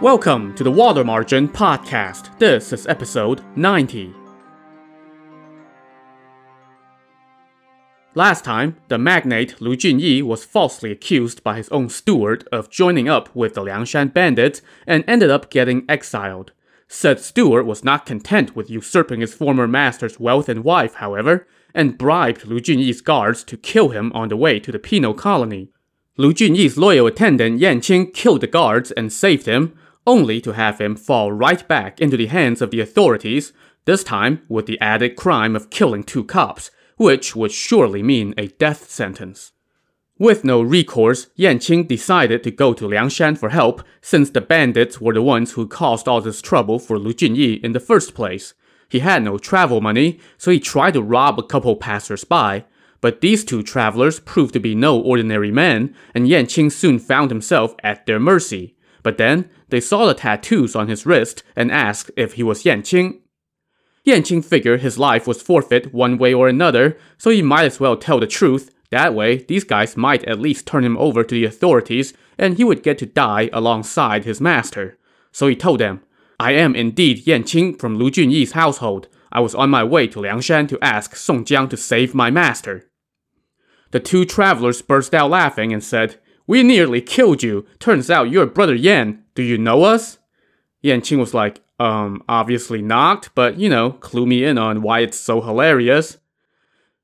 Welcome to the Water Margin Podcast. This is episode 90. Last time, the magnate Lu Junyi was falsely accused by his own steward of joining up with the Liangshan bandits and ended up getting exiled. Said steward was not content with usurping his former master's wealth and wife, however, and bribed Lu Junyi's guards to kill him on the way to the penal colony. Lu Junyi's loyal attendant Yan Qing killed the guards and saved him, only to have him fall right back into the hands of the authorities, this time with the added crime of killing two cops, which would surely mean a death sentence. With no recourse, Yan Qing decided to go to Liangshan for help, since the bandits were the ones who caused all this trouble for Lu Junyi in the first place. He had no travel money, so he tried to rob a couple passers-by. But these two travelers proved to be no ordinary men, and Yan Qing soon found himself at their mercy. But then, they saw the tattoos on his wrist and asked if he was Yan Qing. Yan Qing figured his life was forfeit one way or another, so he might as well tell the truth that way, these guys might at least turn him over to the authorities, and he would get to die alongside his master. So he told them, I am indeed Yan Qing from Lu Junyi's household. I was on my way to Liangshan to ask Song Jiang to save my master. The two travelers burst out laughing and said, We nearly killed you. Turns out you're brother Yan. Do you know us? Yan Qing was like, Um, obviously not, but you know, clue me in on why it's so hilarious.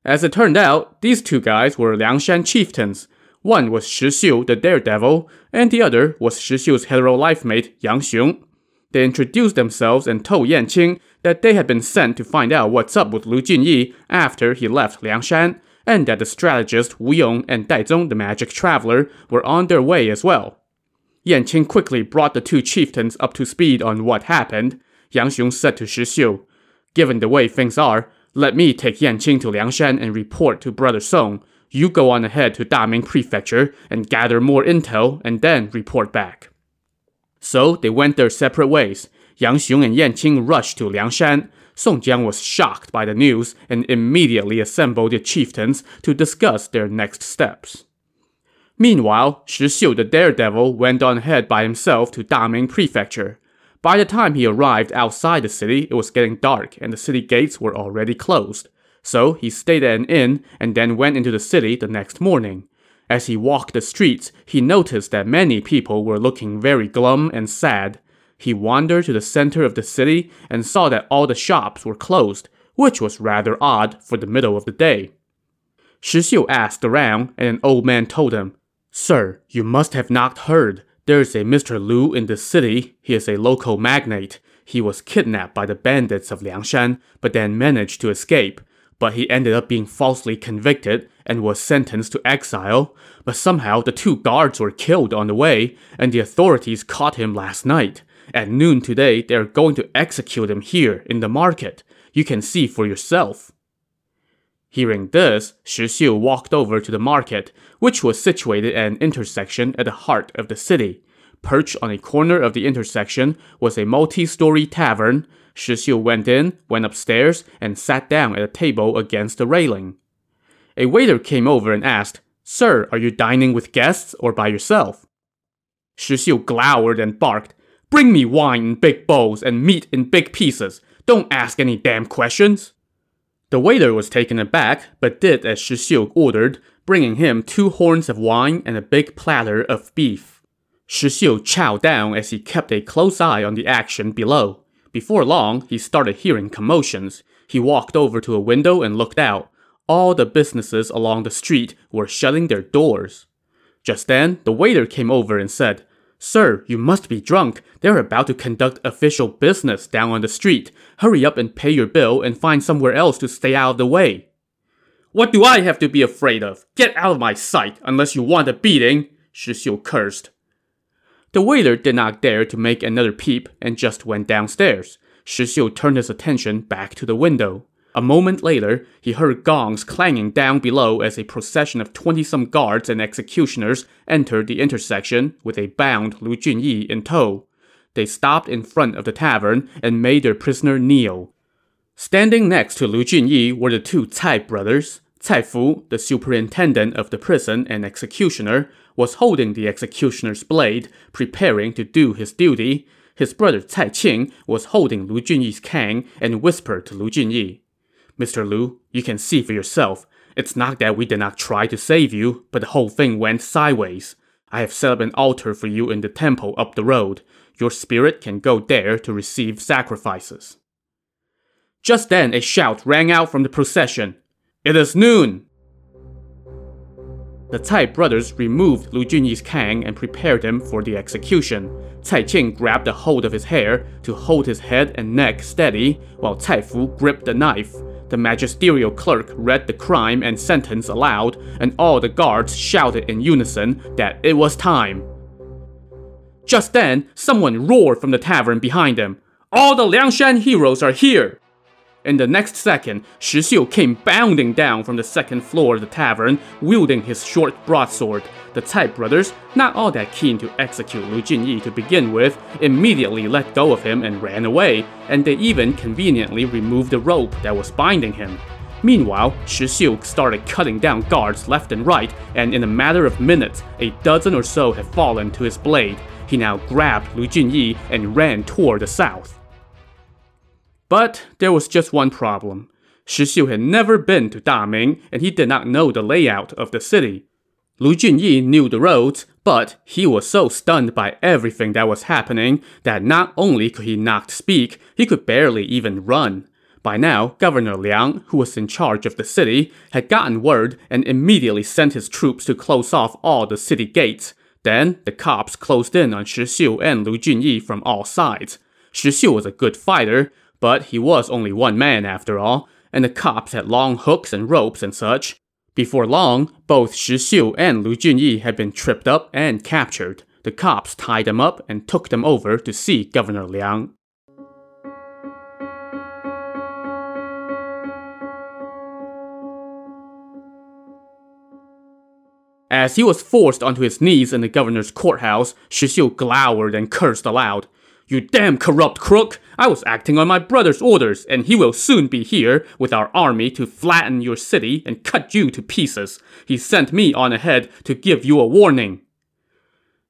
As it turned out, these two guys were Liangshan chieftains. One was Shi Xiu, the daredevil, and the other was Shi Xiu's hetero life mate, Yang Xiong. They introduced themselves and told Yan Qing that they had been sent to find out what's up with Lu Junyi after he left Liangshan, and that the strategist Wu Yong and Dai Zong the magic traveler were on their way as well. Yan Qing quickly brought the two chieftains up to speed on what happened. Yang Xiong said to Shi Xiu, Given the way things are, let me take Yan Qing to Liangshan and report to Brother Song. You go on ahead to Daming Prefecture and gather more intel and then report back. So they went their separate ways. Yang Xiong and Yan Qing rushed to Liangshan. Song Jiang was shocked by the news and immediately assembled the chieftains to discuss their next steps. Meanwhile, Shi Xiu the daredevil went on ahead by himself to Daming Prefecture. By the time he arrived outside the city, it was getting dark and the city gates were already closed. So he stayed at an inn and then went into the city the next morning. As he walked the streets, he noticed that many people were looking very glum and sad. He wandered to the center of the city and saw that all the shops were closed, which was rather odd for the middle of the day. Shi Xiu asked around, and an old man told him, Sir, you must have not heard. There is a Mr. Lu in this city. He is a local magnate. He was kidnapped by the bandits of Liangshan, but then managed to escape. But he ended up being falsely convicted and was sentenced to exile. But somehow the two guards were killed on the way, and the authorities caught him last night. At noon today, they are going to execute him here in the market. You can see for yourself. Hearing this, Shi Xiu walked over to the market, which was situated at an intersection at the heart of the city. Perched on a corner of the intersection was a multi-story tavern. Shi Xiu went in, went upstairs, and sat down at a table against the railing. A waiter came over and asked, Sir, are you dining with guests or by yourself? Shi Xiu glowered and barked, Bring me wine in big bowls and meat in big pieces. Don't ask any damn questions. The waiter was taken aback, but did as Shi Xiu ordered, bringing him two horns of wine and a big platter of beef. Shi Xiu chowed down as he kept a close eye on the action below. Before long, he started hearing commotions. He walked over to a window and looked out. All the businesses along the street were shutting their doors. Just then, the waiter came over and said, Sir, you must be drunk. They're about to conduct official business down on the street. Hurry up and pay your bill and find somewhere else to stay out of the way. What do I have to be afraid of? Get out of my sight, unless you want a beating, Shi Xiu cursed. The waiter did not dare to make another peep and just went downstairs. Shi Xiu turned his attention back to the window. A moment later, he heard gongs clanging down below as a procession of 20 some guards and executioners entered the intersection with a bound Lu Junyi in tow. They stopped in front of the tavern and made their prisoner kneel. Standing next to Lu Junyi were the two Cai brothers, Cai Fu, the superintendent of the prison and executioner, was holding the executioner's blade, preparing to do his duty. His brother Cai Qing was holding Lu Junyi's kang and whispered to Lu Junyi, Mr. Lu, you can see for yourself. It's not that we did not try to save you, but the whole thing went sideways. I have set up an altar for you in the temple up the road. Your spirit can go there to receive sacrifices. Just then, a shout rang out from the procession. It is noon! The Cai brothers removed Lu Junyi's Kang and prepared him for the execution. Cai Qing grabbed a hold of his hair to hold his head and neck steady, while Cai Fu gripped the knife. The magisterial clerk read the crime and sentence aloud, and all the guards shouted in unison that it was time. Just then, someone roared from the tavern behind them. All the Liangshan heroes are here! In the next second, Shi Xiu came bounding down from the second floor of the tavern, wielding his short broadsword. The Cai brothers, not all that keen to execute Lu Junyi to begin with, immediately let go of him and ran away, and they even conveniently removed the rope that was binding him. Meanwhile, Shi Xiu started cutting down guards left and right, and in a matter of minutes, a dozen or so had fallen to his blade. He now grabbed Lu Junyi and ran toward the south. But there was just one problem. Shi Xiu had never been to Daming, and he did not know the layout of the city. Lu Junyi knew the roads, but he was so stunned by everything that was happening that not only could he not speak, he could barely even run. By now, Governor Liang, who was in charge of the city, had gotten word and immediately sent his troops to close off all the city gates. Then, the cops closed in on Shi Xiu and Lu Junyi from all sides. Shi Xiu was a good fighter, but he was only one man after all, and the cops had long hooks and ropes and such. Before long, both Shi Xiu and Lu Junyi had been tripped up and captured. The cops tied them up and took them over to see Governor Liang. As he was forced onto his knees in the governor's courthouse, Shi Xiu glowered and cursed aloud. You damn corrupt crook! I was acting on my brother's orders, and he will soon be here with our army to flatten your city and cut you to pieces. He sent me on ahead to give you a warning.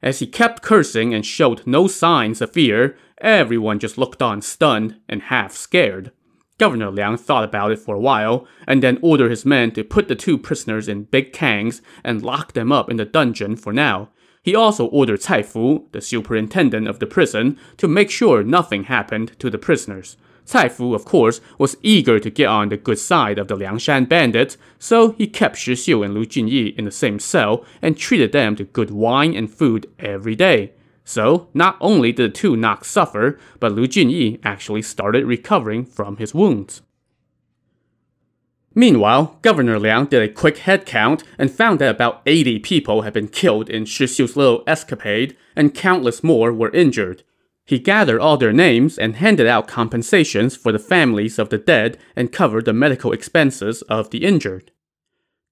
As he kept cursing and showed no signs of fear, everyone just looked on stunned and half scared. Governor Liang thought about it for a while, and then ordered his men to put the two prisoners in big kangs and lock them up in the dungeon for now. He also ordered Cai Fu, the superintendent of the prison, to make sure nothing happened to the prisoners. Cai Fu, of course, was eager to get on the good side of the Liangshan bandits, so he kept Shi Xiu and Lu Junyi in the same cell and treated them to good wine and food every day. So, not only did the two not suffer, but Lu Junyi actually started recovering from his wounds. Meanwhile, Governor Liang did a quick head count and found that about 80 people had been killed in Shi Xiu's little escapade, and countless more were injured. He gathered all their names and handed out compensations for the families of the dead and covered the medical expenses of the injured.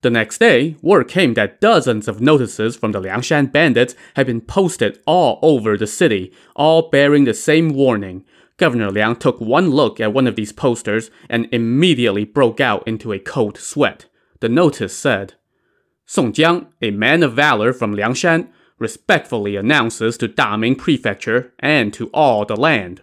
The next day, word came that dozens of notices from the Liangshan bandits had been posted all over the city, all bearing the same warning Governor Liang took one look at one of these posters and immediately broke out into a cold sweat. The notice said, Song Jiang, a man of valor from Liangshan, respectfully announces to Daming Prefecture and to all the land.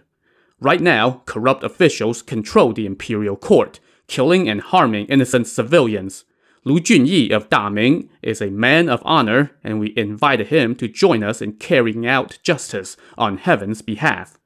Right now, corrupt officials control the imperial court, killing and harming innocent civilians. Lu Junyi of Daming is a man of honor, and we invited him to join us in carrying out justice on heaven's behalf.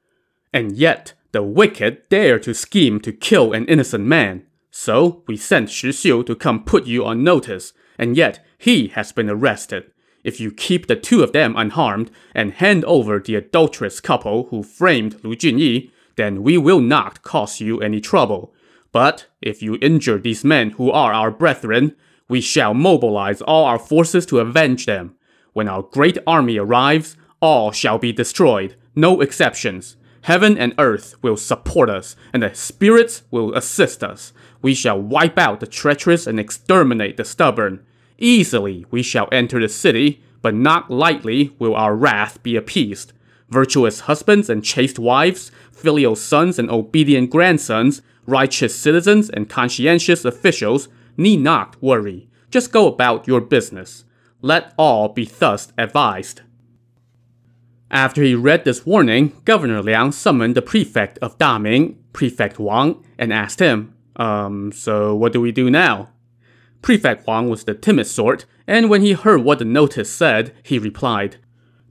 And yet, the wicked dare to scheme to kill an innocent man. So we sent Shi Xiu to come put you on notice, and yet he has been arrested. If you keep the two of them unharmed and hand over the adulterous couple who framed Lu Junyi, then we will not cause you any trouble. But if you injure these men who are our brethren, we shall mobilize all our forces to avenge them. When our great army arrives, all shall be destroyed, no exceptions. Heaven and earth will support us, and the spirits will assist us. We shall wipe out the treacherous and exterminate the stubborn. Easily we shall enter the city, but not lightly will our wrath be appeased. Virtuous husbands and chaste wives, filial sons and obedient grandsons, righteous citizens and conscientious officials need not worry. Just go about your business. Let all be thus advised. After he read this warning, Governor Liang summoned the prefect of Daming, Prefect Wang, and asked him, Um, so what do we do now? Prefect Wang was the timid sort, and when he heard what the notice said, he replied,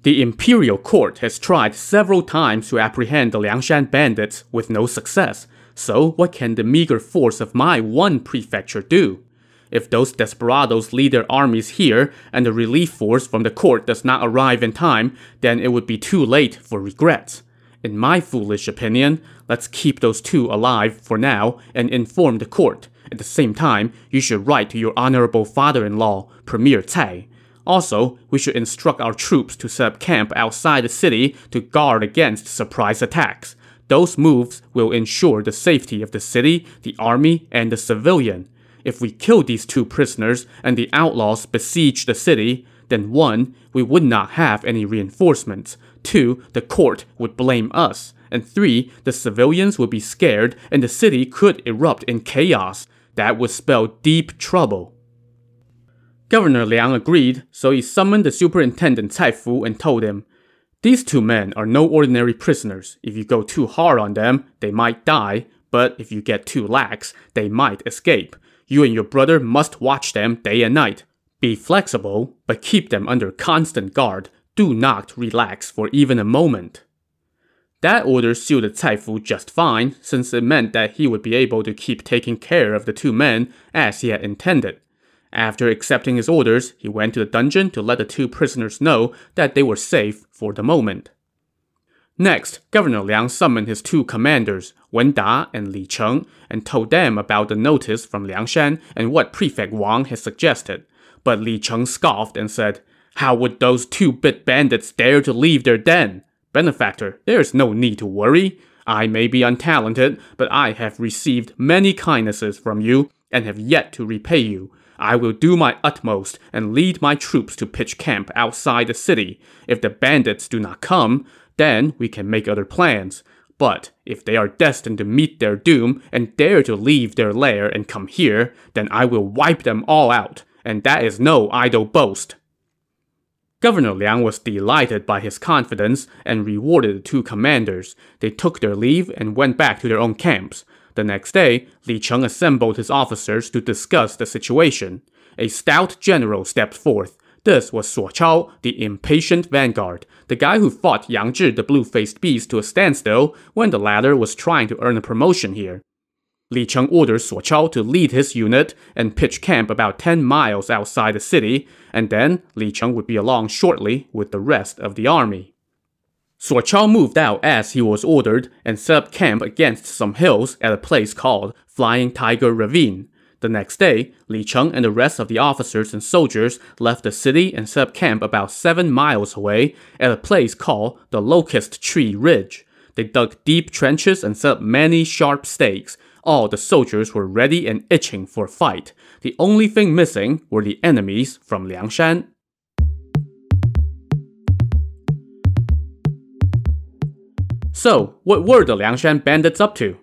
The imperial court has tried several times to apprehend the Liangshan bandits with no success, so what can the meager force of my one prefecture do? If those desperados lead their armies here and the relief force from the court does not arrive in time, then it would be too late for regrets. In my foolish opinion, let's keep those two alive for now and inform the court. At the same time, you should write to your honorable father-in-law, Premier Cai. Also, we should instruct our troops to set up camp outside the city to guard against surprise attacks. Those moves will ensure the safety of the city, the army, and the civilian. If we kill these two prisoners and the outlaws besiege the city, then one, we would not have any reinforcements. Two, the court would blame us. And three, the civilians would be scared and the city could erupt in chaos. That would spell deep trouble. Governor Liang agreed, so he summoned the superintendent Cai Fu and told him, These two men are no ordinary prisoners. If you go too hard on them, they might die, but if you get too lax, they might escape. You and your brother must watch them day and night. Be flexible, but keep them under constant guard. Do not relax for even a moment. That order suited Cai Fu just fine, since it meant that he would be able to keep taking care of the two men as he had intended. After accepting his orders, he went to the dungeon to let the two prisoners know that they were safe for the moment. Next, Governor Liang summoned his two commanders, Wen Da and Li Cheng, and told them about the notice from Liang Liangshan and what Prefect Wang had suggested. But Li Cheng scoffed and said, How would those two-bit bandits dare to leave their den? Benefactor, there is no need to worry. I may be untalented, but I have received many kindnesses from you and have yet to repay you. I will do my utmost and lead my troops to pitch camp outside the city. If the bandits do not come, then we can make other plans. But if they are destined to meet their doom and dare to leave their lair and come here, then I will wipe them all out, and that is no idle boast. Governor Liang was delighted by his confidence and rewarded the two commanders. They took their leave and went back to their own camps. The next day, Li Cheng assembled his officers to discuss the situation. A stout general stepped forth. This was Suo Chao, the impatient vanguard, the guy who fought Yang Zhi the blue-faced beast to a standstill when the latter was trying to earn a promotion here. Li Cheng ordered Suo Chao to lead his unit and pitch camp about 10 miles outside the city, and then Li Cheng would be along shortly with the rest of the army. Suo Chao moved out as he was ordered and set up camp against some hills at a place called Flying Tiger Ravine. The next day, Li Cheng and the rest of the officers and soldiers left the city and set up camp about seven miles away at a place called the Locust Tree Ridge. They dug deep trenches and set up many sharp stakes. All the soldiers were ready and itching for a fight. The only thing missing were the enemies from Liangshan. So, what were the Liangshan bandits up to?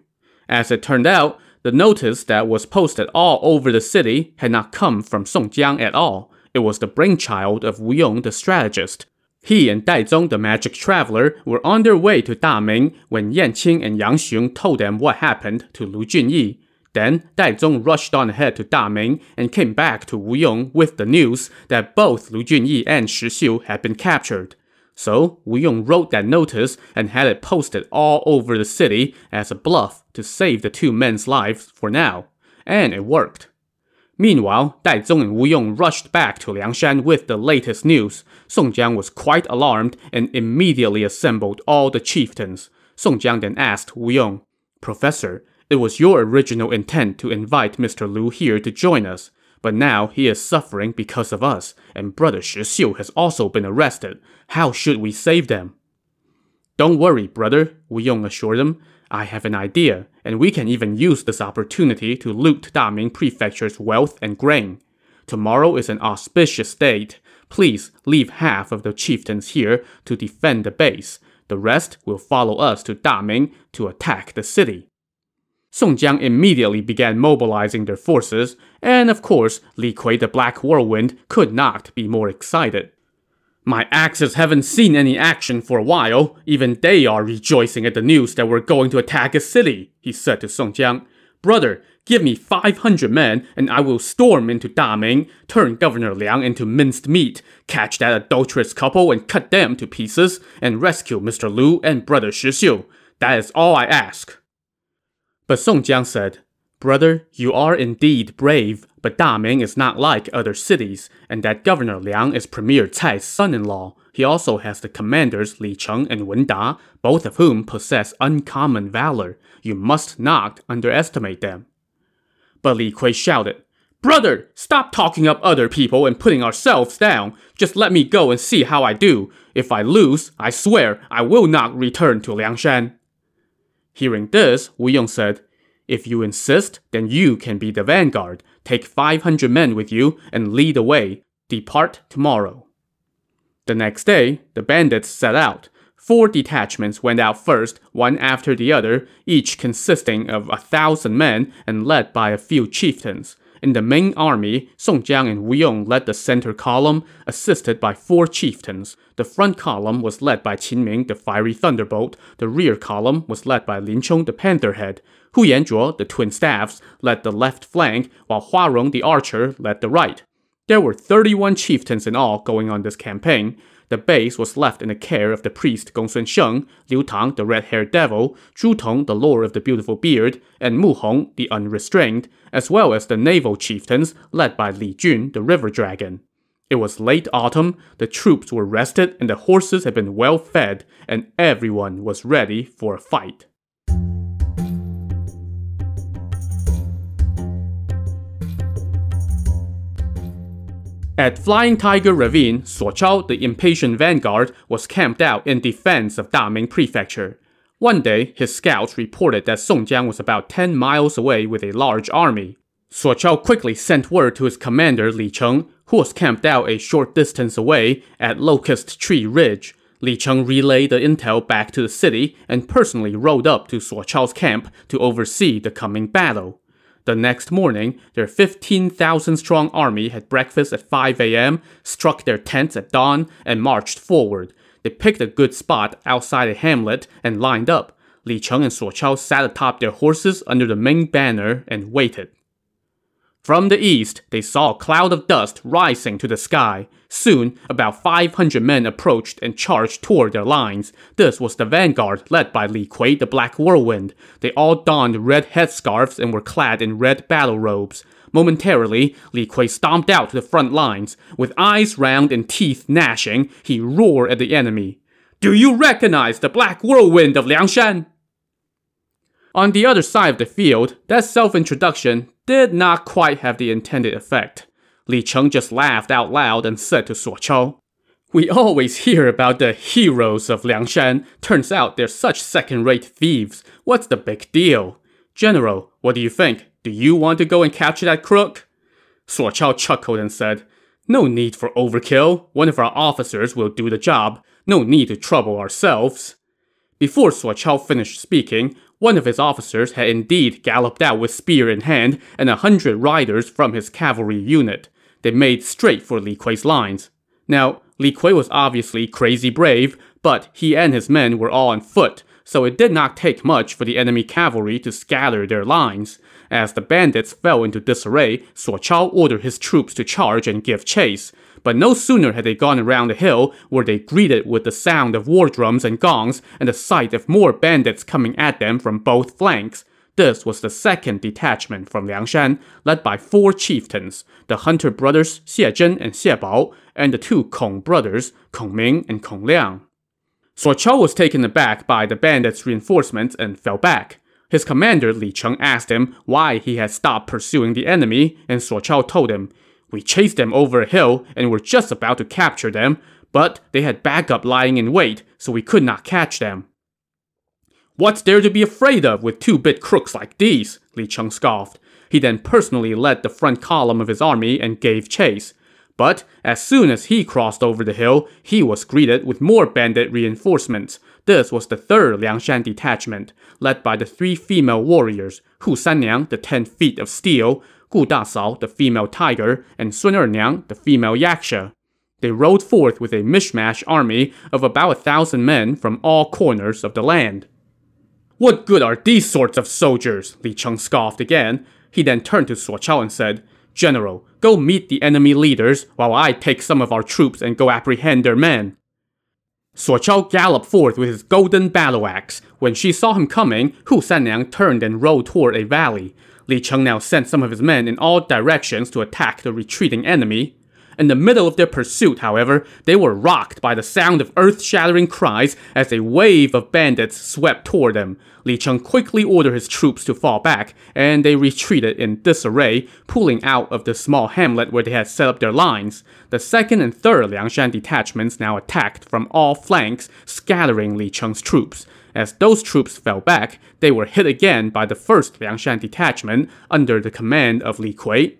As it turned out, the notice that was posted all over the city had not come from Song Jiang at all. It was the brainchild of Wu Yong the strategist. He and Dai Zong the magic traveler were on their way to Daming when Yan Qing and Yang Xiong told them what happened to Lu Junyi. Then Dai Zong rushed on ahead to Daming and came back to Wu Yong with the news that both Lu Junyi and Shi Xiu had been captured. So Wu Yong wrote that notice and had it posted all over the city as a bluff to save the two men's lives for now. And it worked. Meanwhile, Dai Zong and Wu Yong rushed back to Liangshan with the latest news. Song Jiang was quite alarmed and immediately assembled all the chieftains. Song Jiang then asked Wu Yong, Professor, it was your original intent to invite Mr. Lu here to join us. But now he is suffering because of us, and brother Shi Xiu has also been arrested. How should we save them? Don't worry, brother, Wu Yong assured him. I have an idea, and we can even use this opportunity to loot Daming Prefecture's wealth and grain. Tomorrow is an auspicious date. Please leave half of the chieftains here to defend the base. The rest will follow us to Daming to attack the city. Song Jiang immediately began mobilizing their forces, and of course, Li Kui the Black Whirlwind could not be more excited. My axes haven't seen any action for a while. Even they are rejoicing at the news that we're going to attack a city, he said to Song Jiang. Brother, give me 500 men and I will storm into Daming, turn Governor Liang into minced meat, catch that adulterous couple and cut them to pieces, and rescue Mr. Lu and brother Shi Xiu. That is all I ask. But Song Jiang said, Brother, you are indeed brave, but Daming is not like other cities, and that Governor Liang is Premier Cai's son-in-law. He also has the commanders Li Cheng and Wen Da, both of whom possess uncommon valor. You must not underestimate them. But Li Kui shouted, Brother, stop talking up other people and putting ourselves down. Just let me go and see how I do. If I lose, I swear I will not return to Liangshan. Hearing this, Wu Yong said, If you insist, then you can be the vanguard. Take 500 men with you and lead the way. Depart tomorrow. The next day, the bandits set out. Four detachments went out first, one after the other, each consisting of a thousand men and led by a few chieftains. In the main army, Song Jiang and Wu Yong led the center column, assisted by four chieftains. The front column was led by Qin Ming, the fiery thunderbolt. The rear column was led by Lin Chong, the pantherhead. Hu Yanzhuo, the twin staffs, led the left flank, while Hua Rong, the archer, led the right. There were 31 chieftains in all going on this campaign. The base was left in the care of the priest Gongsun Sheng, Liu Tang, the red-haired devil, Zhu Tong, the lord of the beautiful beard, and Mu Hong, the unrestrained, as well as the naval chieftains led by Li Jun, the river dragon. It was late autumn, the troops were rested, and the horses had been well fed, and everyone was ready for a fight. At Flying Tiger Ravine, Suo Chao, the impatient vanguard, was camped out in defense of Daming Prefecture. One day, his scouts reported that Song Jiang was about 10 miles away with a large army. Suo Chao quickly sent word to his commander Li Cheng, who was camped out a short distance away at Locust Tree Ridge. Li Cheng relayed the intel back to the city and personally rode up to Suo Chao's camp to oversee the coming battle. The next morning, their 15,000 strong army had breakfast at 5 a.m., struck their tents at dawn, and marched forward. They picked a good spot outside a hamlet and lined up. Li Cheng and Suo Chao sat atop their horses under the main banner and waited. From the east, they saw a cloud of dust rising to the sky. Soon, about 500 men approached and charged toward their lines. This was the vanguard led by Li Kui, the Black Whirlwind. They all donned red headscarves and were clad in red battle robes. Momentarily, Li Kui stomped out to the front lines. With eyes round and teeth gnashing, he roared at the enemy. Do you recognize the Black Whirlwind of Liangshan? On the other side of the field, that self-introduction did not quite have the intended effect. Li Cheng just laughed out loud and said to Suo Chao, We always hear about the heroes of Liangshan. Turns out they're such second-rate thieves. What's the big deal? General, what do you think? Do you want to go and capture that crook? Suo Chao chuckled and said, No need for overkill. One of our officers will do the job. No need to trouble ourselves. Before Suo Chao finished speaking, one of his officers had indeed galloped out with spear in hand and a hundred riders from his cavalry unit. They made straight for Li Kui's lines. Now, Li Kui was obviously crazy brave, but he and his men were all on foot, so it did not take much for the enemy cavalry to scatter their lines. As the bandits fell into disarray, Suo Chao ordered his troops to charge and give chase. But no sooner had they gone around the hill were they greeted with the sound of war drums and gongs and the sight of more bandits coming at them from both flanks. This was the second detachment from Liangshan, led by four chieftains, the Hunter brothers Xie Zhen and Xie Bao, and the two Kong brothers, Kong Ming and Kong Liang. Suo Chao was taken aback by the bandits' reinforcements and fell back. His commander Li Cheng asked him why he had stopped pursuing the enemy, and Suo Chao told him, we chased them over a hill and were just about to capture them, but they had backup lying in wait, so we could not catch them. What's there to be afraid of with two-bit crooks like these? Li Cheng scoffed. He then personally led the front column of his army and gave chase. But as soon as he crossed over the hill, he was greeted with more bandit reinforcements. This was the third Liangshan detachment, led by the three female warriors, Hu Sanniang, the ten feet of steel, Gu Dasao, the female tiger, and Sun Erniang, the female yaksha. They rode forth with a mishmash army of about a thousand men from all corners of the land. What good are these sorts of soldiers? Li Cheng scoffed again. He then turned to Suo Chao and said, General, go meet the enemy leaders while I take some of our troops and go apprehend their men. Suo Chao galloped forth with his golden battle axe. When she saw him coming, Hu Sanniang turned and rode toward a valley. Li Cheng now sent some of his men in all directions to attack the retreating enemy. In the middle of their pursuit, however, they were rocked by the sound of earth-shattering cries as a wave of bandits swept toward them. Li Cheng quickly ordered his troops to fall back, and they retreated in disarray, pulling out of the small hamlet where they had set up their lines. The second and third Liangshan detachments now attacked from all flanks, scattering Li Cheng's troops. As those troops fell back, they were hit again by the first Liangshan detachment under the command of Li Kui.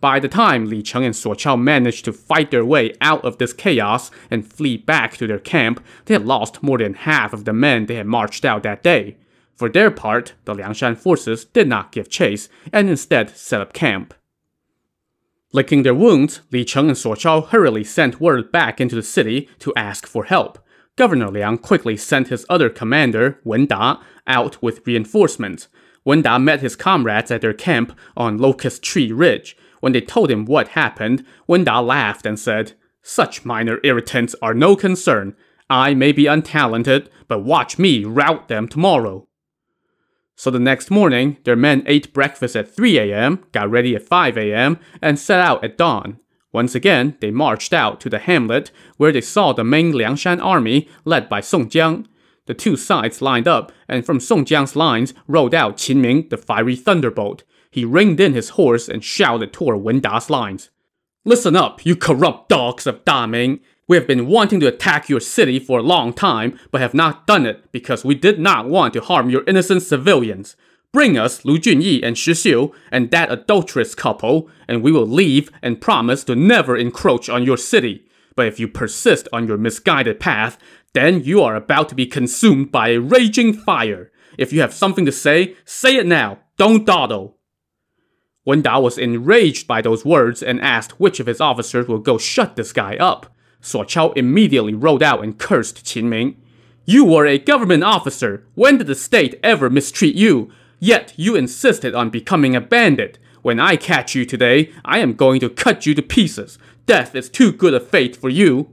By the time Li Cheng and Suo Chao managed to fight their way out of this chaos and flee back to their camp, they had lost more than half of the men they had marched out that day. For their part, the Liangshan forces did not give chase and instead set up camp. Licking their wounds, Li Cheng and Suo Chao hurriedly sent word back into the city to ask for help. Governor Liang quickly sent his other commander, Wen Da, out with reinforcements. Wen Da met his comrades at their camp on Locust Tree Ridge, when they told him what happened, Wen Da laughed and said, Such minor irritants are no concern. I may be untalented, but watch me rout them tomorrow. So the next morning, their men ate breakfast at 3 a.m., got ready at 5 a.m., and set out at dawn. Once again, they marched out to the hamlet, where they saw the main Liangshan army led by Song Jiang. The two sides lined up, and from Song Jiang's lines rode out Qin Ming, the fiery thunderbolt he reined in his horse and shouted toward Wen Da's lines. Listen up, you corrupt dogs of Daming. We have been wanting to attack your city for a long time, but have not done it because we did not want to harm your innocent civilians. Bring us Lu Junyi and Shi Xiu and that adulterous couple, and we will leave and promise to never encroach on your city. But if you persist on your misguided path, then you are about to be consumed by a raging fire. If you have something to say, say it now. Don't dawdle. Wen Da was enraged by those words and asked which of his officers would go shut this guy up. Suo Chao immediately rode out and cursed Qin Ming. You were a government officer. When did the state ever mistreat you? Yet you insisted on becoming a bandit. When I catch you today, I am going to cut you to pieces. Death is too good a fate for you.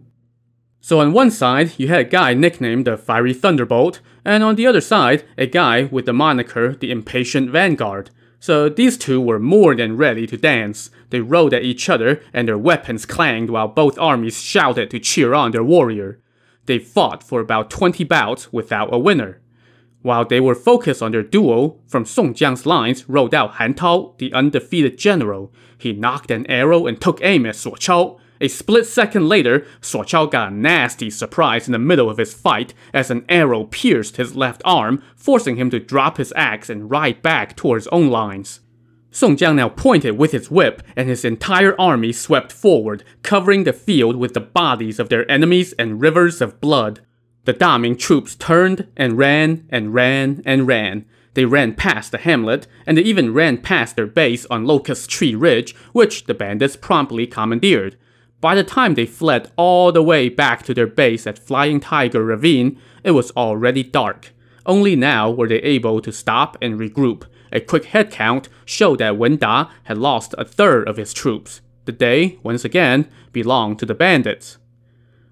So on one side, you had a guy nicknamed the Fiery Thunderbolt, and on the other side, a guy with the moniker the Impatient Vanguard. So these two were more than ready to dance. They rode at each other, and their weapons clanged while both armies shouted to cheer on their warrior. They fought for about 20 bouts without a winner. While they were focused on their duel, from Song Jiang's lines rode out Han Tao, the undefeated general. He nocked an arrow and took aim at Suo Chao. A split second later, Suo Chao got a nasty surprise in the middle of his fight as an arrow pierced his left arm, forcing him to drop his axe and ride back toward his own lines. Song Jiang now pointed with his whip, and his entire army swept forward, covering the field with the bodies of their enemies and rivers of blood. The Daming troops turned and ran and ran and ran. They ran past the hamlet, and they even ran past their base on Locust Tree Ridge, which the bandits promptly commandeered. By the time they fled all the way back to their base at Flying Tiger Ravine, it was already dark. Only now were they able to stop and regroup. A quick head count showed that Wen Da had lost a third of his troops. The day, once again, belonged to the bandits.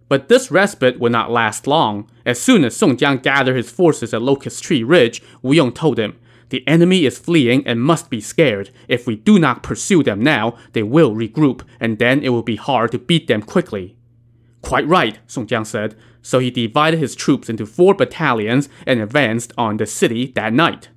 But this respite would not last long. As soon as Song Jiang gathered his forces at Locust Tree Ridge, Wu Yong told him, the enemy is fleeing and must be scared. If we do not pursue them now, they will regroup, and then it will be hard to beat them quickly. Quite right, Song Jiang said. So he divided his troops into four battalions and advanced on the city that night.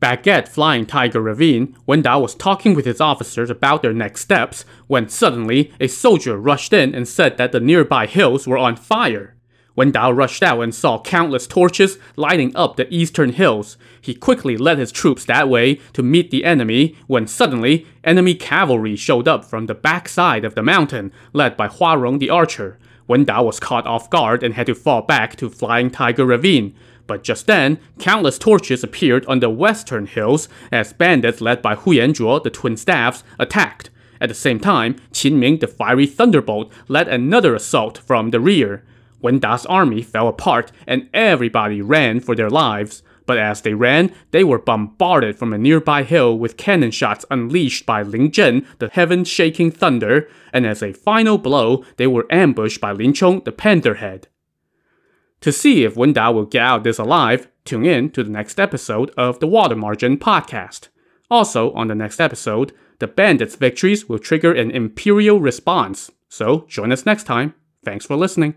Back at Flying Tiger Ravine, Wen Da was talking with his officers about their next steps when suddenly a soldier rushed in and said that the nearby hills were on fire. Wen Da rushed out and saw countless torches lighting up the eastern hills. He quickly led his troops that way to meet the enemy when suddenly enemy cavalry showed up from the backside of the mountain, led by Huarong the archer. Wen Da was caught off guard and had to fall back to Flying Tiger Ravine. But just then, countless torches appeared on the western hills as bandits led by Hu Yanzhuo, the twin staffs, attacked. At the same time, Qin Ming, the fiery thunderbolt, led another assault from the rear. Wen Da's army fell apart and everybody ran for their lives. But as they ran, they were bombarded from a nearby hill with cannon shots unleashed by Ling Zhen, the heaven-shaking thunder, and as a final blow, they were ambushed by Lin Chong, the panther-head. To see if Wen Da will get out this alive, tune in to the next episode of the Water Margin podcast. Also, on the next episode, the bandits' victories will trigger an imperial response. So, join us next time. Thanks for listening.